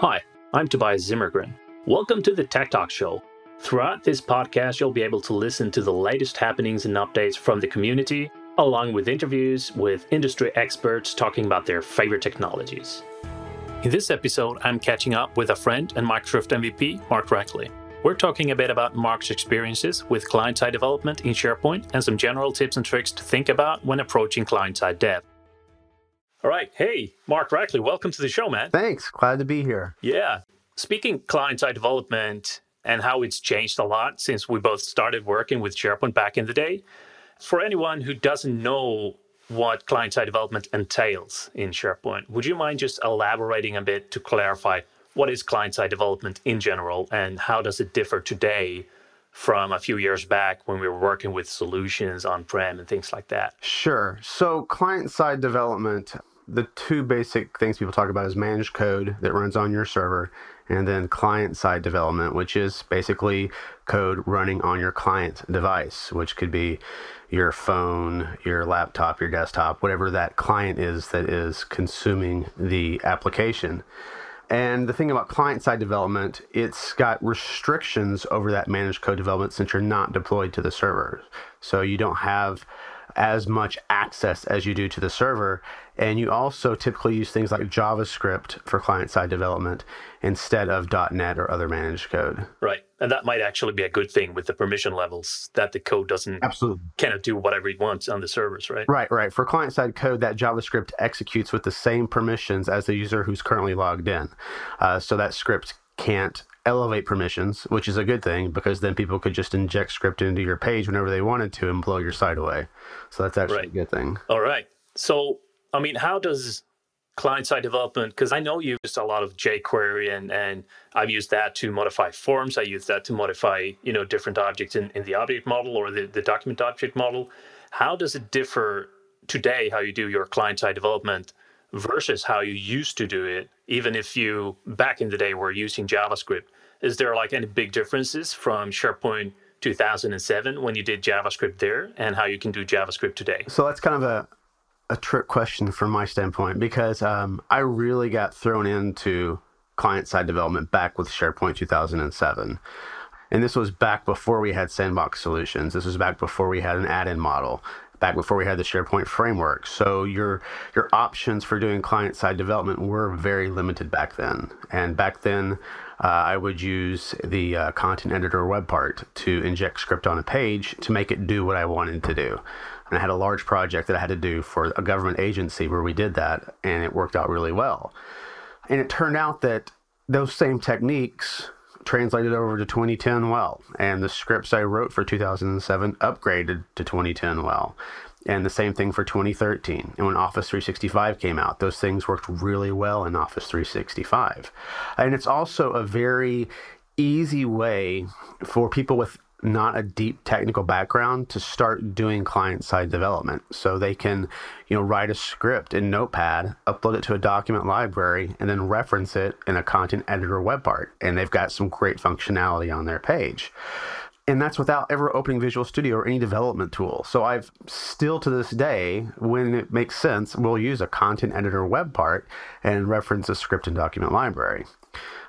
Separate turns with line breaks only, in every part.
Hi, I'm Tobias Zimmergren. Welcome to the Tech Talk Show. Throughout this podcast, you'll be able to listen to the latest happenings and updates from the community, along with interviews with industry experts talking about their favorite technologies. In this episode, I'm catching up with a friend and Microsoft MVP, Mark Rackley. We're talking a bit about Mark's experiences with client side development in SharePoint and some general tips and tricks to think about when approaching client side dev. All right. Hey, Mark Rackley, welcome to the show, man.
Thanks. Glad to be here.
Yeah. Speaking client side development and how it's changed a lot since we both started working with SharePoint back in the day, for anyone who doesn't know what client side development entails in SharePoint, would you mind just elaborating a bit to clarify what is client side development in general and how does it differ today from a few years back when we were working with solutions on prem and things like that?
Sure. So, client side development, the two basic things people talk about is managed code that runs on your server and then client side development, which is basically code running on your client device, which could be your phone, your laptop, your desktop, whatever that client is that is consuming the application. And the thing about client side development, it's got restrictions over that managed code development since you're not deployed to the server. So you don't have as much access as you do to the server. And you also typically use things like JavaScript for client side development instead of .NET or other managed code.
Right. And that might actually be a good thing with the permission levels that the code doesn't
absolutely
of do whatever it wants on the servers, right?
Right, right. For client side code, that JavaScript executes with the same permissions as the user who's currently logged in. Uh, so that script can't elevate permissions, which is a good thing because then people could just inject script into your page whenever they wanted to and blow your site away. So that's actually right. a good thing.
All right. So, I mean, how does client side development, because I know you use a lot of jQuery and, and I've used that to modify forms. I use that to modify, you know, different objects in, in the object model or the, the document object model. How does it differ today, how you do your client side development versus how you used to do it, even if you back in the day were using JavaScript? Is there like any big differences from SharePoint 2007 when you did JavaScript there and how you can do JavaScript today?
So that's kind of a, a trick question from my standpoint because um, I really got thrown into client side development back with SharePoint 2007. And this was back before we had sandbox solutions. This was back before we had an add in model back before we had the SharePoint framework. So your your options for doing client side development were very limited back then. And back then, uh, I would use the uh, content editor web part to inject script on a page to make it do what I wanted to do. And I had a large project that I had to do for a government agency where we did that, and it worked out really well. And it turned out that those same techniques translated over to 2010 well, and the scripts I wrote for 2007 upgraded to 2010 well. And the same thing for 2013. And when Office 365 came out, those things worked really well in Office 365. And it's also a very easy way for people with not a deep technical background to start doing client side development so they can you know write a script in notepad upload it to a document library and then reference it in a content editor web part and they've got some great functionality on their page and that's without ever opening Visual Studio or any development tool. So I've still to this day, when it makes sense, we'll use a content editor web part and reference a script and document library.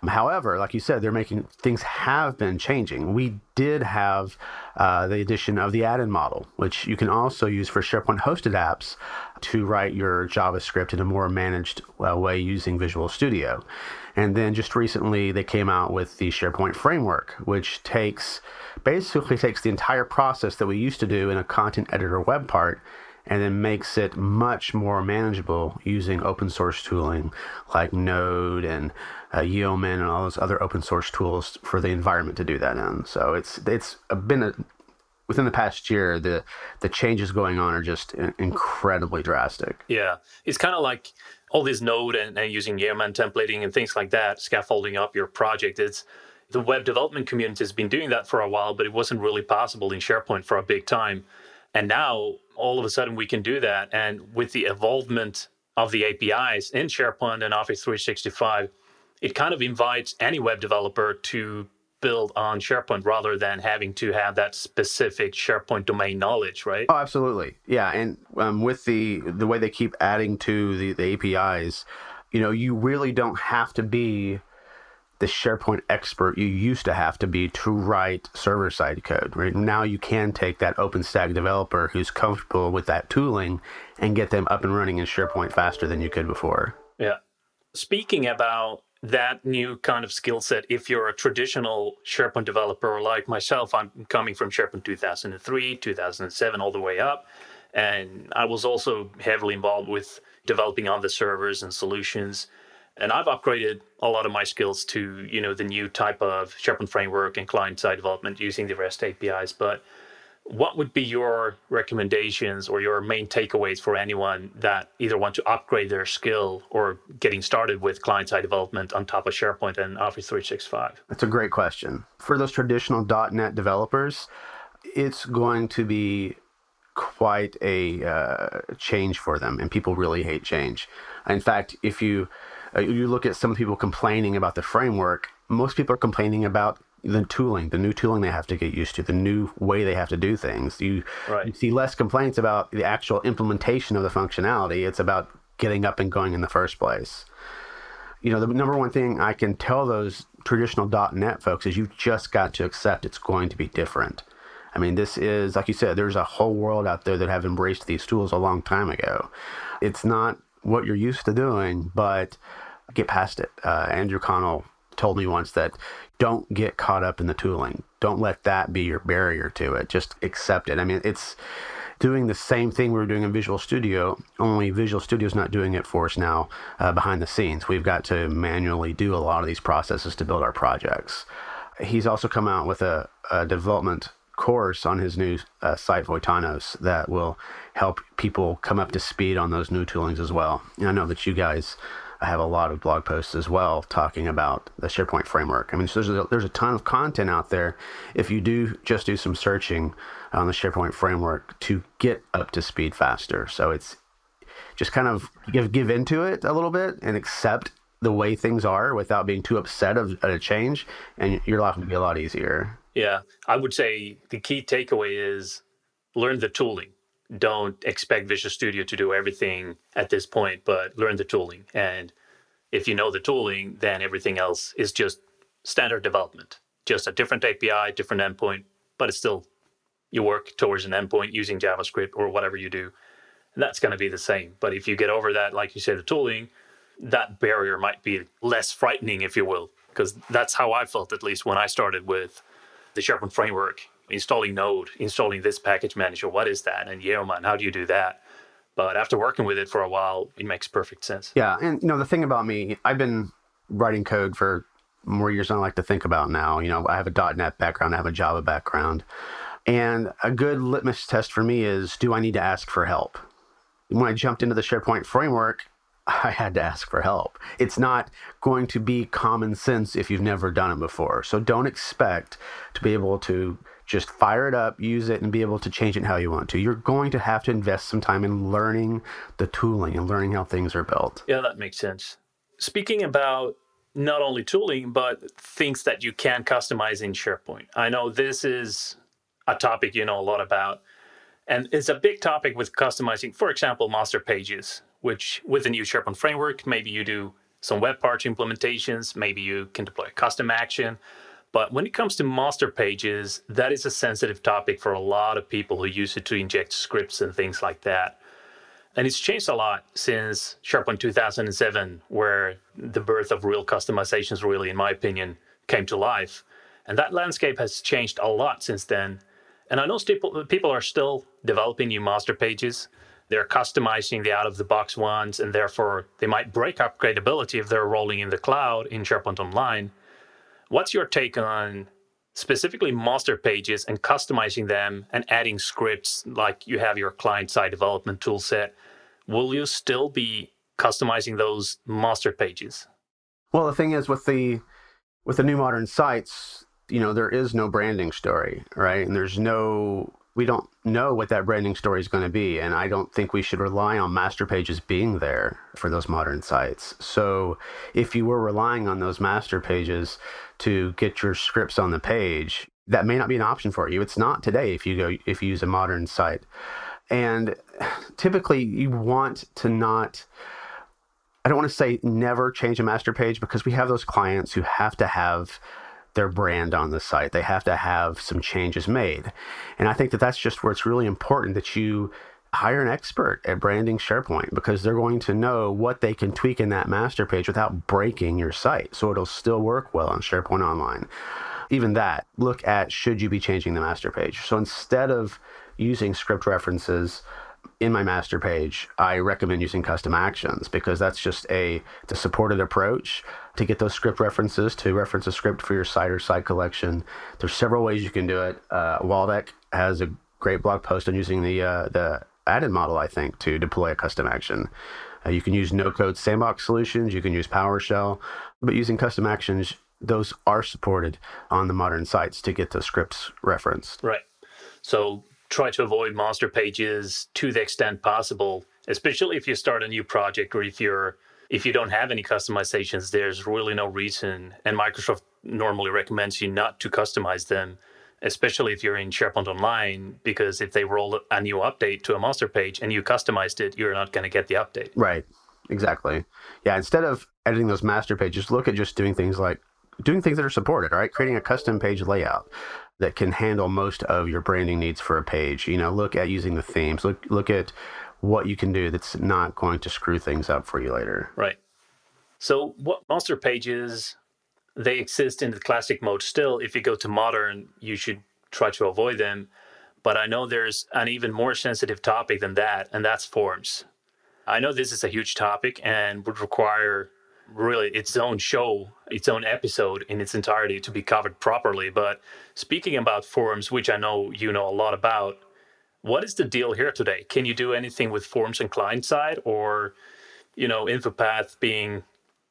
However, like you said, they're making things have been changing. We did have uh, the addition of the add-in model, which you can also use for SharePoint hosted apps to write your JavaScript in a more managed uh, way using Visual Studio. And then just recently, they came out with the SharePoint framework, which takes basically takes the entire process that we used to do in a content editor web part and then makes it much more manageable using open source tooling like Node and uh, Yeoman and all those other open source tools for the environment to do that in. So it's it's been a within the past year the the changes going on are just incredibly drastic.
Yeah, it's kind of like all this Node and, and using Yeoman templating and things like that, scaffolding up your project. It's the web development community has been doing that for a while, but it wasn't really possible in SharePoint for a big time. And now all of a sudden we can do that. And with the evolvement of the APIs in SharePoint and Office 365, it kind of invites any web developer to build on SharePoint rather than having to have that specific SharePoint domain knowledge, right?
Oh, absolutely. Yeah, and um, with the the way they keep adding to the, the APIs, you know, you really don't have to be the SharePoint expert you used to have to be to write server side code. Right now, you can take that OpenStack developer who's comfortable with that tooling and get them up and running in SharePoint faster than you could before.
Yeah. Speaking about that new kind of skill set, if you're a traditional SharePoint developer like myself, I'm coming from SharePoint 2003, 2007, all the way up. And I was also heavily involved with developing on the servers and solutions and I've upgraded a lot of my skills to you know the new type of SharePoint framework and client side development using the REST APIs. But what would be your recommendations or your main takeaways for anyone that either want to upgrade their skill or getting started with client side development on top of SharePoint and Office 365?
That's a great question. For those traditional .NET developers, it's going to be quite a uh, change for them, and people really hate change. In fact, if you uh, you look at some people complaining about the framework, most people are complaining about the tooling, the new tooling they have to get used to, the new way they have to do things. You, right. you see less complaints about the actual implementation of the functionality. It's about getting up and going in the first place. You know, the number one thing I can tell those traditional .NET folks is you just got to accept it's going to be different. I mean, this is, like you said, there's a whole world out there that have embraced these tools a long time ago. It's not what you're used to doing, but get past it. Uh, Andrew Connell told me once that don't get caught up in the tooling. Don't let that be your barrier to it. Just accept it. I mean, it's doing the same thing we were doing in Visual Studio, only Visual Studio is not doing it for us now uh, behind the scenes. We've got to manually do a lot of these processes to build our projects. He's also come out with a, a development course on his new uh, site Voitanos that will help people come up to speed on those new toolings as well. And I know that you guys I have a lot of blog posts as well talking about the SharePoint framework. I mean, so there's a, there's a ton of content out there if you do just do some searching on the SharePoint framework to get up to speed faster. So it's just kind of give give into it a little bit and accept the way things are without being too upset of, at a change, and your life will be a lot easier.
Yeah, I would say the key takeaway is learn the tooling don't expect Visual Studio to do everything at this point, but learn the tooling. And if you know the tooling, then everything else is just standard development, just a different API, different endpoint, but it's still you work towards an endpoint using JavaScript or whatever you do. That's going to be the same. But if you get over that, like you said, the tooling, that barrier might be less frightening, if you will, because that's how I felt at least when I started with the SharePoint framework installing Node, installing this package manager. What is that? And Yeoman, how do you do that? But after working with it for a while, it makes perfect sense.
Yeah, and you know the thing about me, I've been writing code for more years than I like to think about now. You know, I have a .NET background, I have a Java background, and a good litmus test for me is: Do I need to ask for help? When I jumped into the SharePoint framework, I had to ask for help. It's not going to be common sense if you've never done it before. So don't expect to be able to just fire it up, use it, and be able to change it how you want to. You're going to have to invest some time in learning the tooling and learning how things are built.
Yeah, that makes sense. Speaking about not only tooling, but things that you can customize in SharePoint. I know this is a topic you know a lot about. And it's a big topic with customizing, for example, master pages, which with the new SharePoint framework, maybe you do some web parts implementations, maybe you can deploy a custom action. But when it comes to master pages, that is a sensitive topic for a lot of people who use it to inject scripts and things like that. And it's changed a lot since SharePoint 2007, where the birth of real customizations, really, in my opinion, came to life. And that landscape has changed a lot since then. And I know people, are still developing new master pages. They're customizing the out of the box ones, and therefore they might break upgradability if they're rolling in the cloud in SharePoint Online. What's your take on specifically master pages and customizing them and adding scripts like you have your client side development tool set? Will you still be customizing those master pages?
Well, the thing is with the with the new modern sites, you know, there is no branding story, right? And there's no we don't know what that branding story is going to be. And I don't think we should rely on master pages being there for those modern sites. So if you were relying on those master pages to get your scripts on the page, that may not be an option for you. It's not today if you go if you use a modern site. And typically you want to not I don't want to say never change a master page because we have those clients who have to have their brand on the site. They have to have some changes made. And I think that that's just where it's really important that you hire an expert at branding SharePoint because they're going to know what they can tweak in that master page without breaking your site. So it'll still work well on SharePoint Online. Even that, look at should you be changing the master page. So instead of using script references, in my master page, I recommend using custom actions because that's just a the supported approach to get those script references to reference a script for your site or site collection. There's several ways you can do it. Uh, Waldek has a great blog post on using the uh, the add-in model, I think, to deploy a custom action. Uh, you can use no code sandbox solutions. You can use PowerShell, but using custom actions, those are supported on the modern sites to get the scripts referenced.
Right. So try to avoid master pages to the extent possible, especially if you start a new project or if you're if you don't have any customizations, there's really no reason. And Microsoft normally recommends you not to customize them, especially if you're in SharePoint Online, because if they roll a new update to a master page and you customized it, you're not going to get the update.
Right. Exactly. Yeah. Instead of editing those master pages, look at just doing things like doing things that are supported, right? Creating a custom page layout that can handle most of your branding needs for a page. You know, look at using the themes. Look look at what you can do that's not going to screw things up for you later.
Right. So what master pages they exist in the classic mode still. If you go to modern, you should try to avoid them. But I know there's an even more sensitive topic than that, and that's forms. I know this is a huge topic and would require really its own show, its own episode in its entirety to be covered properly. But speaking about forums, which I know you know a lot about, what is the deal here today? Can you do anything with forms and client side, or you know, InfoPath being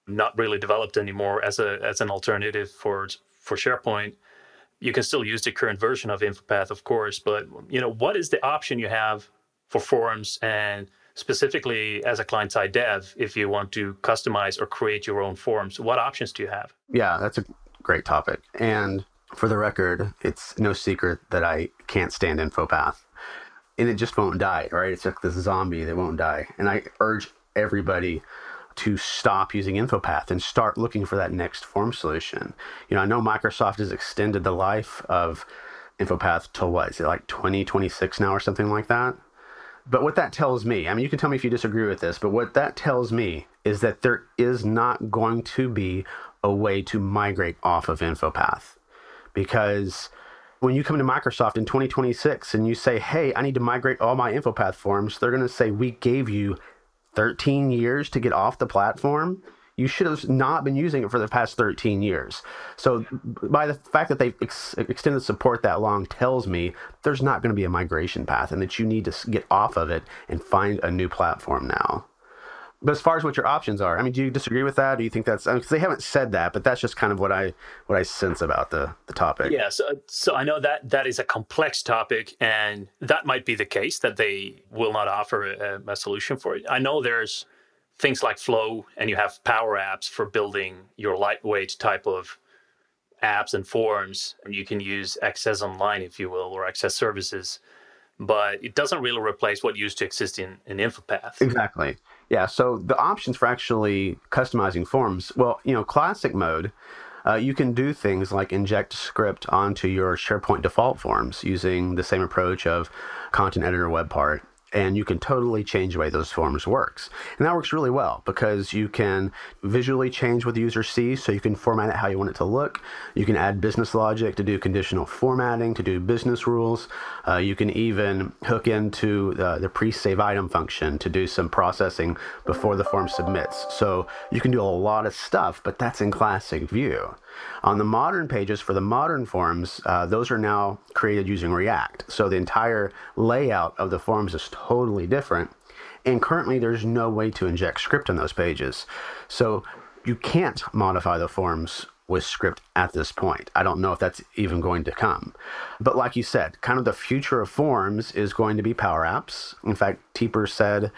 not really developed anymore as a as an alternative for for SharePoint? You can still use the current version of InfoPath, of course, but you know, what is the option you have for forums and specifically as a client side dev, if you want to customize or create your own forms, what options do you have?
Yeah, that's a great topic. And for the record, it's no secret that I can't stand InfoPath. And it just won't die, right? It's like this zombie that won't die. And I urge everybody to stop using InfoPath and start looking for that next form solution. You know, I know Microsoft has extended the life of InfoPath to what is it like 2026 now or something like that? But what that tells me, I mean, you can tell me if you disagree with this, but what that tells me is that there is not going to be a way to migrate off of InfoPath. Because when you come to Microsoft in 2026 and you say, hey, I need to migrate all my InfoPath forms, they're going to say, we gave you 13 years to get off the platform you should have not been using it for the past 13 years. So, by the fact that they've ex- extended support that long, tells me there's not going to be a migration path and that you need to get off of it and find a new platform now. But as far as what your options are, I mean, do you disagree with that? Do you think that's because I mean, they haven't said that, but that's just kind of what I what I sense about the the topic.
Yeah, so, so I know that that is a complex topic, and that might be the case that they will not offer a, a solution for it. I know there's things like Flow, and you have Power Apps for building your lightweight type of apps and forms. And you can use Access Online, if you will, or Access Services. But it doesn't really replace what used to exist in, in InfoPath.
Exactly. Yeah. So the options for actually customizing forms, well, you know, classic mode, uh, you can do things like inject script onto your SharePoint default forms using the same approach of content editor web part and you can totally change the way those forms works. And that works really well because you can visually change what the user sees so you can format it how you want it to look. You can add business logic to do conditional formatting, to do business rules. Uh, you can even hook into the, the pre-save item function to do some processing before the form submits. So you can do a lot of stuff, but that's in classic view. On the modern pages for the modern forms, uh, those are now created using React. So the entire layout of the forms is totally different. And currently, there's no way to inject script in those pages. So you can't modify the forms with script at this point. I don't know if that's even going to come. But like you said, kind of the future of forms is going to be Power Apps. In fact, Teper said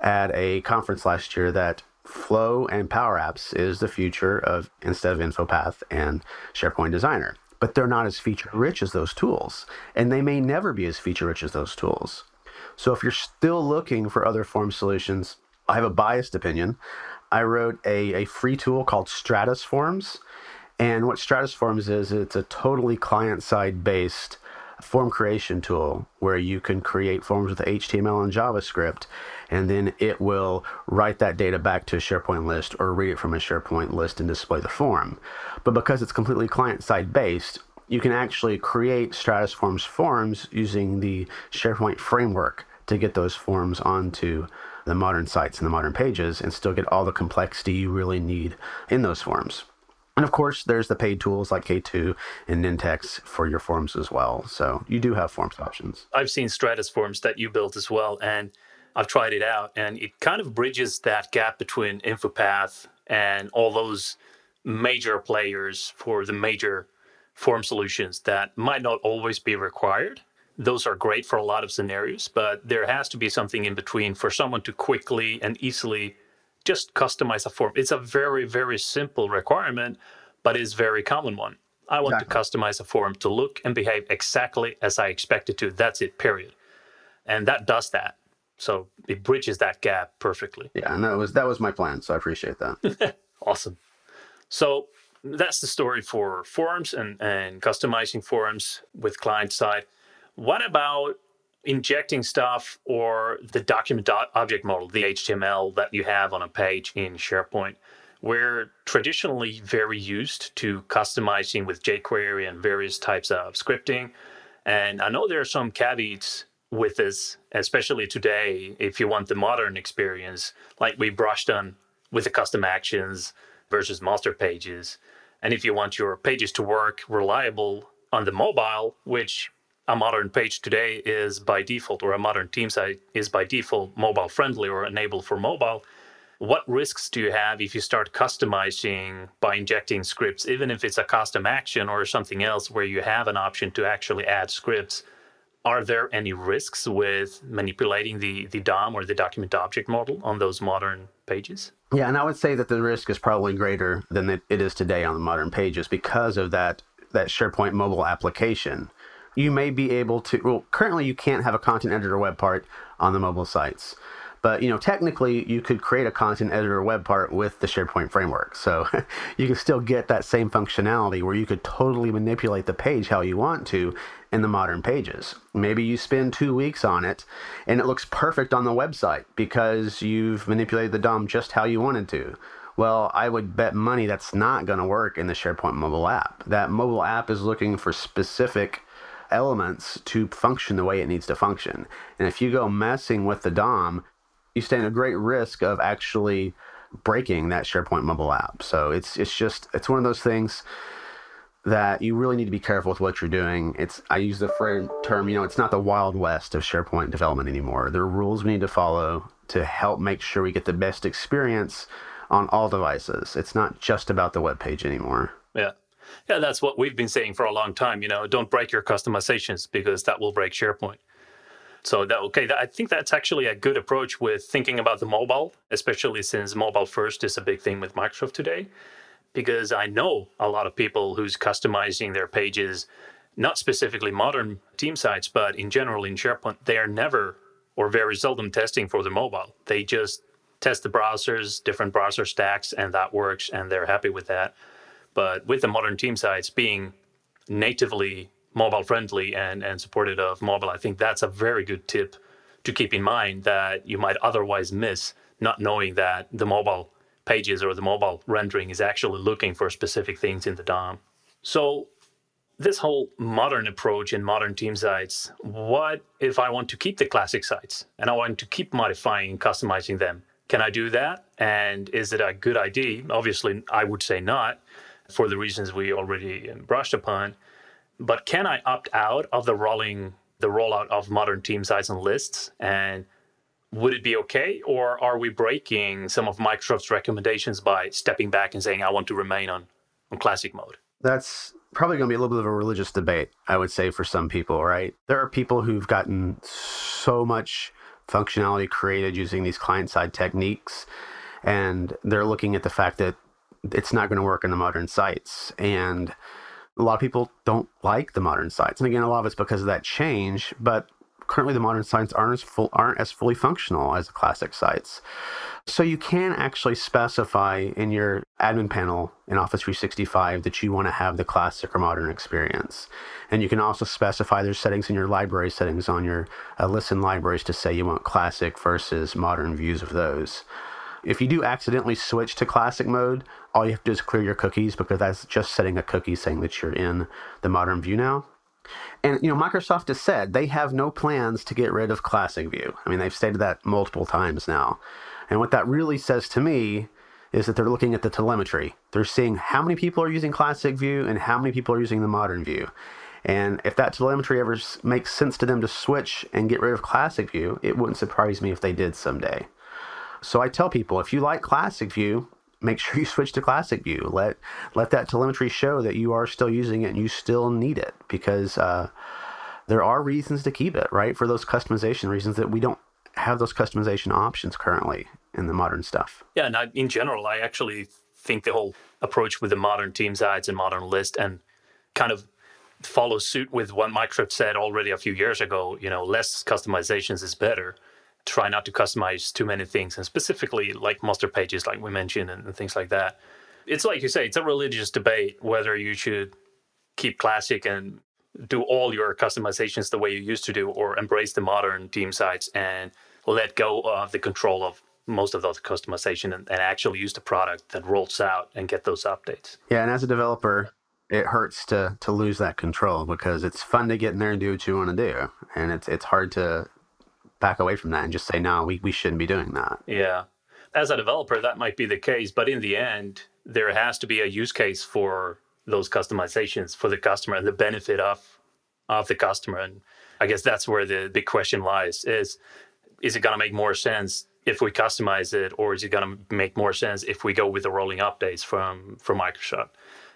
at a conference last year that Flow and Power Apps is the future of instead of InfoPath and SharePoint Designer. But they're not as feature rich as those tools, and they may never be as feature rich as those tools. So if you're still looking for other form solutions, I have a biased opinion. I wrote a, a free tool called Stratus Forms. And what Stratus Forms is, it's a totally client side based form creation tool where you can create forms with HTML and JavaScript, and then it will write that data back to a SharePoint list or read it from a SharePoint list and display the form. But because it's completely client side based, you can actually create Stratus Forms forms using the SharePoint framework to get those forms onto the modern sites and the modern pages and still get all the complexity you really need in those forms. And of course, there's the paid tools like K2 and Nintex for your forms as well. So you do have forms options.
I've seen Stratus forms that you built as well, and I've tried it out, and it kind of bridges that gap between InfoPath and all those major players for the major form solutions that might not always be required. Those are great for a lot of scenarios, but there has to be something in between for someone to quickly and easily just customize a form. It's a very, very simple requirement, but it's very common one. I want exactly. to customize a form to look and behave exactly as I expect it to. That's it, period. And that does that. So it bridges that gap perfectly.
Yeah, and that was that was my plan. So I appreciate that.
awesome. So that's the story for forms and, and customizing forms with client side. What about injecting stuff or the document object model, the HTML that you have on a page in SharePoint. We're traditionally very used to customizing with jQuery and various types of scripting. And I know there are some caveats with this, especially today, if you want the modern experience, like we brushed on with the custom actions versus master pages. And if you want your pages to work reliable on the mobile, which a modern page today is by default, or a modern team site is by default mobile friendly or enabled for mobile. What risks do you have if you start customizing by injecting scripts, even if it's a custom action or something else where you have an option to actually add scripts? Are there any risks with manipulating the, the DOM or the document object model on those modern pages?
Yeah, and I would say that the risk is probably greater than it is today on the modern pages because of that that SharePoint mobile application you may be able to well currently you can't have a content editor web part on the mobile sites. But you know technically you could create a content editor web part with the sharepoint framework. So you can still get that same functionality where you could totally manipulate the page how you want to in the modern pages. Maybe you spend two weeks on it and it looks perfect on the website because you've manipulated the dom just how you wanted to. Well, I would bet money that's not going to work in the SharePoint mobile app. That mobile app is looking for specific elements to function the way it needs to function. And if you go messing with the DOM, you stand a great risk of actually breaking that SharePoint mobile app. So it's it's just it's one of those things that you really need to be careful with what you're doing. It's I use the term, you know, it's not the wild west of SharePoint development anymore. There are rules we need to follow to help make sure we get the best experience on all devices. It's not just about the web page anymore.
Yeah. Yeah, that's what we've been saying for a long time. You know, don't break your customizations because that will break SharePoint. So that okay, that, I think that's actually a good approach with thinking about the mobile, especially since mobile first is a big thing with Microsoft today. Because I know a lot of people who's customizing their pages, not specifically modern team sites, but in general in SharePoint, they are never or very seldom testing for the mobile. They just test the browsers, different browser stacks, and that works, and they're happy with that. But with the modern team sites being natively mobile friendly and, and supported of mobile, I think that's a very good tip to keep in mind that you might otherwise miss not knowing that the mobile pages or the mobile rendering is actually looking for specific things in the DOM. So this whole modern approach in modern team sites, what if I want to keep the classic sites and I want to keep modifying and customizing them? Can I do that? And is it a good idea? Obviously, I would say not for the reasons we already um, brushed upon. But can I opt out of the rolling the rollout of modern team sites and lists? And would it be okay? Or are we breaking some of Microsoft's recommendations by stepping back and saying, I want to remain on, on classic mode?
That's probably going to be a little bit of a religious debate, I would say, for some people, right? There are people who've gotten so much functionality created using these client side techniques, and they're looking at the fact that it's not going to work in the modern sites. And a lot of people don't like the modern sites. And again, a lot of it's because of that change, but currently the modern sites aren't as full aren't as fully functional as the classic sites. So you can actually specify in your admin panel in Office 365 that you want to have the classic or modern experience. And you can also specify there's settings in your library settings on your uh, listen libraries to say you want classic versus modern views of those. If you do accidentally switch to classic mode, all you have to do is clear your cookies because that's just setting a cookie saying that you're in the modern view now. And you know, Microsoft has said they have no plans to get rid of Classic View. I mean, they've stated that multiple times now. And what that really says to me is that they're looking at the telemetry. They're seeing how many people are using Classic View and how many people are using the Modern View. And if that telemetry ever makes sense to them to switch and get rid of Classic View, it wouldn't surprise me if they did someday. So I tell people if you like Classic View, make sure you switch to Classic View. Let let that telemetry show that you are still using it and you still need it because uh, there are reasons to keep it, right? For those customization reasons that we don't have those customization options currently in the modern stuff.
Yeah, and I, in general, I actually think the whole approach with the modern team sites and modern list and kind of follow suit with what Microsoft said already a few years ago. You know, less customizations is better try not to customize too many things, and specifically like master pages, like we mentioned, and, and things like that. It's like you say, it's a religious debate whether you should keep classic and do all your customizations the way you used to do, or embrace the modern team sites and let go of the control of most of those customization and, and, actually use the product that rolls out and get those updates.
Yeah, and as a developer, it hurts to to lose that control because it's fun to get in there and do what you want to do, and it's it's hard to back away from that and just say, no, we, we shouldn't be doing that.
Yeah. As a developer, that might be the case. But in the end, there has to be a use case for those customizations for the customer and the benefit of of the customer. And I guess that's where the big question lies is is it gonna make more sense if we customize it or is it gonna make more sense if we go with the rolling updates from from Microsoft?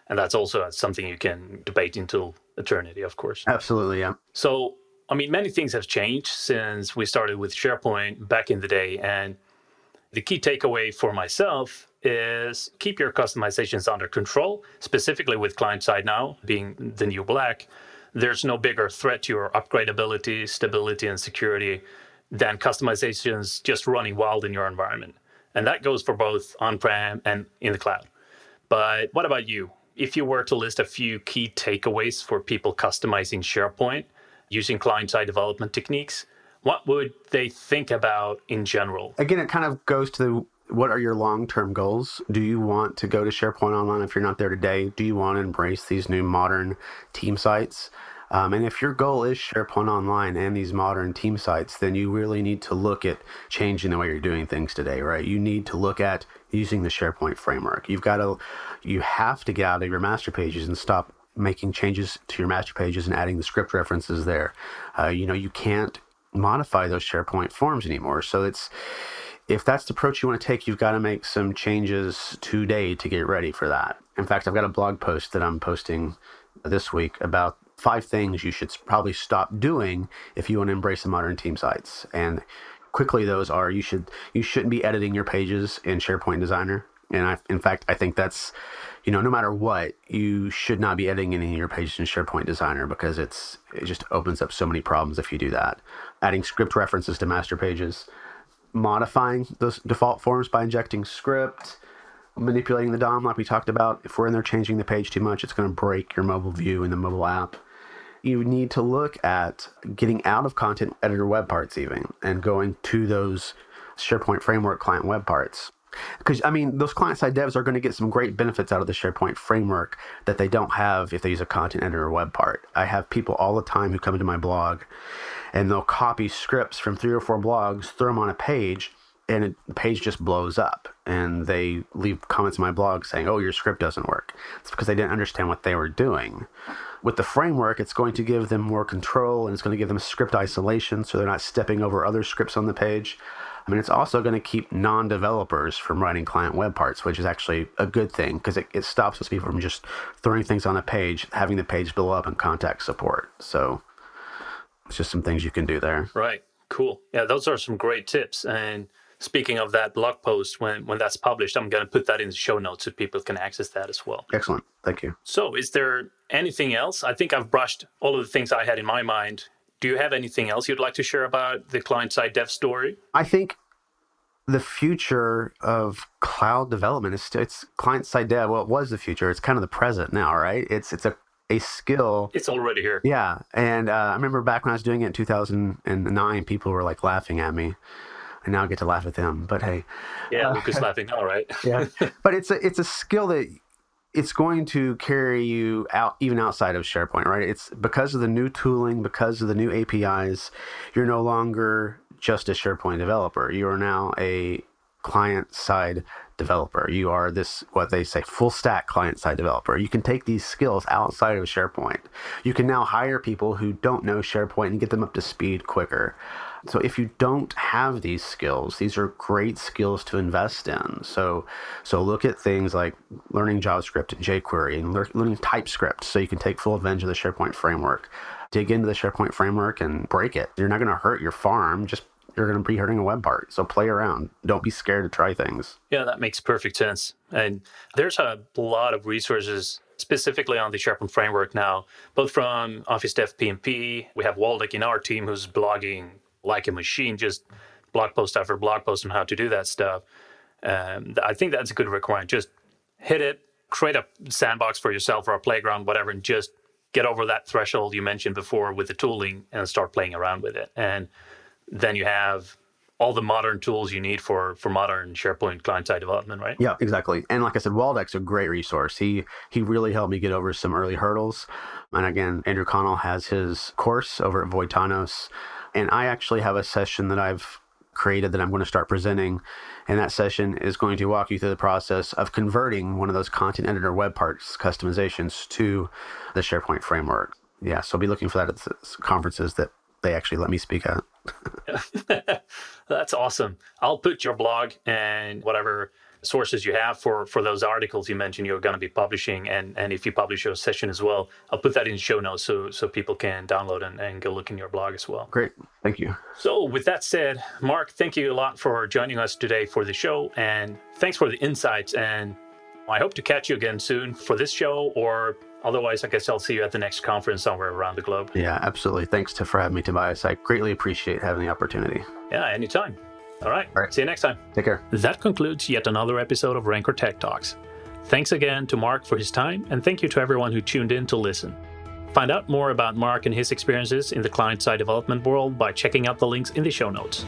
And that's also something you can debate until eternity, of course.
Absolutely, yeah.
So I mean, many things have changed since we started with SharePoint back in the day. And the key takeaway for myself is keep your customizations under control, specifically with client side now being the new black. There's no bigger threat to your upgradability, stability, and security than customizations just running wild in your environment. And that goes for both on prem and in the cloud. But what about you? If you were to list a few key takeaways for people customizing SharePoint, using client side development techniques, what would they think about in general?
Again, it kind of goes to what are your long term goals? Do you want to go to SharePoint Online if you're not there today? Do you want to embrace these new modern team sites? Um, and if your goal is SharePoint Online and these modern team sites, then you really need to look at changing the way you're doing things today, right? You need to look at using the SharePoint framework. You've got to, you have to get out of your master pages and stop making changes to your master pages and adding the script references there. Uh, you know, you can't modify those SharePoint forms anymore. So it's if that's the approach you want to take, you've got to make some changes today to get ready for that. In fact, I've got a blog post that I'm posting this week about five things you should probably stop doing if you want to embrace the modern team sites. And quickly, those are you should you shouldn't be editing your pages in SharePoint Designer. And I, in fact, I think that's you know, no matter what, you should not be editing any of your pages in SharePoint Designer because it's it just opens up so many problems if you do that. Adding script references to master pages, modifying those default forms by injecting script, manipulating the DOM like we talked about. If we're in there changing the page too much, it's going to break your mobile view in the mobile app. You need to look at getting out of content editor web parts even and going to those SharePoint framework client web parts because I mean, those client side devs are going to get some great benefits out of the SharePoint framework that they don't have if they use a content editor web part. I have people all the time who come into my blog and they'll copy scripts from three or four blogs, throw them on a page, and it, the page just blows up. And they leave comments in my blog saying, "Oh, your script doesn't work." It's because they didn't understand what they were doing. With the framework, it's going to give them more control and it's going to give them script isolation, so they're not stepping over other scripts on the page. I mean, it's also going to keep non developers from writing client web parts, which is actually a good thing because it, it stops those people from just throwing things on a page, having the page blow up and contact support. So it's just some things you can do there.
Right. Cool. Yeah, those are some great tips. And speaking of that blog post, when, when that's published, I'm going to put that in the show notes so people can access that as well.
Excellent. Thank you.
So, is there anything else? I think I've brushed all of the things I had in my mind do you have anything else you'd like to share about the client side dev story?
I think the future of cloud development is it's client side dev. Well, it was the future. It's kind of the present now, right? It's it's a a skill.
It's already here.
Yeah, and uh, I remember back when I was doing it in 2009, people were like laughing at me. And now I get to laugh at them. But hey,
yeah, uh, Lucas laughing. All right.
yeah, but it's a it's a skill that it's going to carry you out even outside of SharePoint, right? It's because of the new tooling, because of the new APIs, you're no longer just a SharePoint developer. You are now a client side developer. You are this, what they say, full stack client side developer. You can take these skills outside of SharePoint. You can now hire people who don't know SharePoint and get them up to speed quicker. So if you don't have these skills, these are great skills to invest in. So so look at things like learning JavaScript and jQuery and learning TypeScript so you can take full advantage of the SharePoint framework. Dig into the SharePoint framework and break it. You're not going to hurt your farm. Just you're going to be hurting a web part. So play around. Don't be scared to try things.
Yeah, that makes perfect sense. And there's a lot of resources specifically on the SharePoint framework now, both from Office Dev PnP. We have Waldek in our team who's blogging like a machine, just blog post after blog post on how to do that stuff. Um, I think that's a good requirement. Just hit it, create a sandbox for yourself or a playground, whatever, and just get over that threshold you mentioned before with the tooling and start playing around with it. And then you have all the modern tools you need for for modern SharePoint client side development, right?
Yeah, exactly. And like I said, Waldek's a great resource. He he really helped me get over some early hurdles. And again, Andrew Connell has his course over at Voitanos. And I actually have a session that I've created that I'm going to start presenting. And that session is going to walk you through the process of converting one of those content editor web parts customizations to the SharePoint framework. Yeah, so I'll be looking for that at the conferences that they actually let me speak at.
That's awesome. I'll put your blog and whatever sources you have for for those articles you mentioned you're going to be publishing and and if you publish your session as well i'll put that in show notes so so people can download and, and go look in your blog as well
great thank you
so with that said mark thank you a lot for joining us today for the show and thanks for the insights and i hope to catch you again soon for this show or Otherwise, I guess I'll see you at the next conference somewhere around the globe.
Yeah, absolutely. Thanks to, for having me, Tobias. I greatly appreciate having the opportunity.
Yeah, anytime. All right. All right. See you next time.
Take care.
That concludes yet another episode of Rancor Tech Talks. Thanks again to Mark for his time, and thank you to everyone who tuned in to listen. Find out more about Mark and his experiences in the client side development world by checking out the links in the show notes.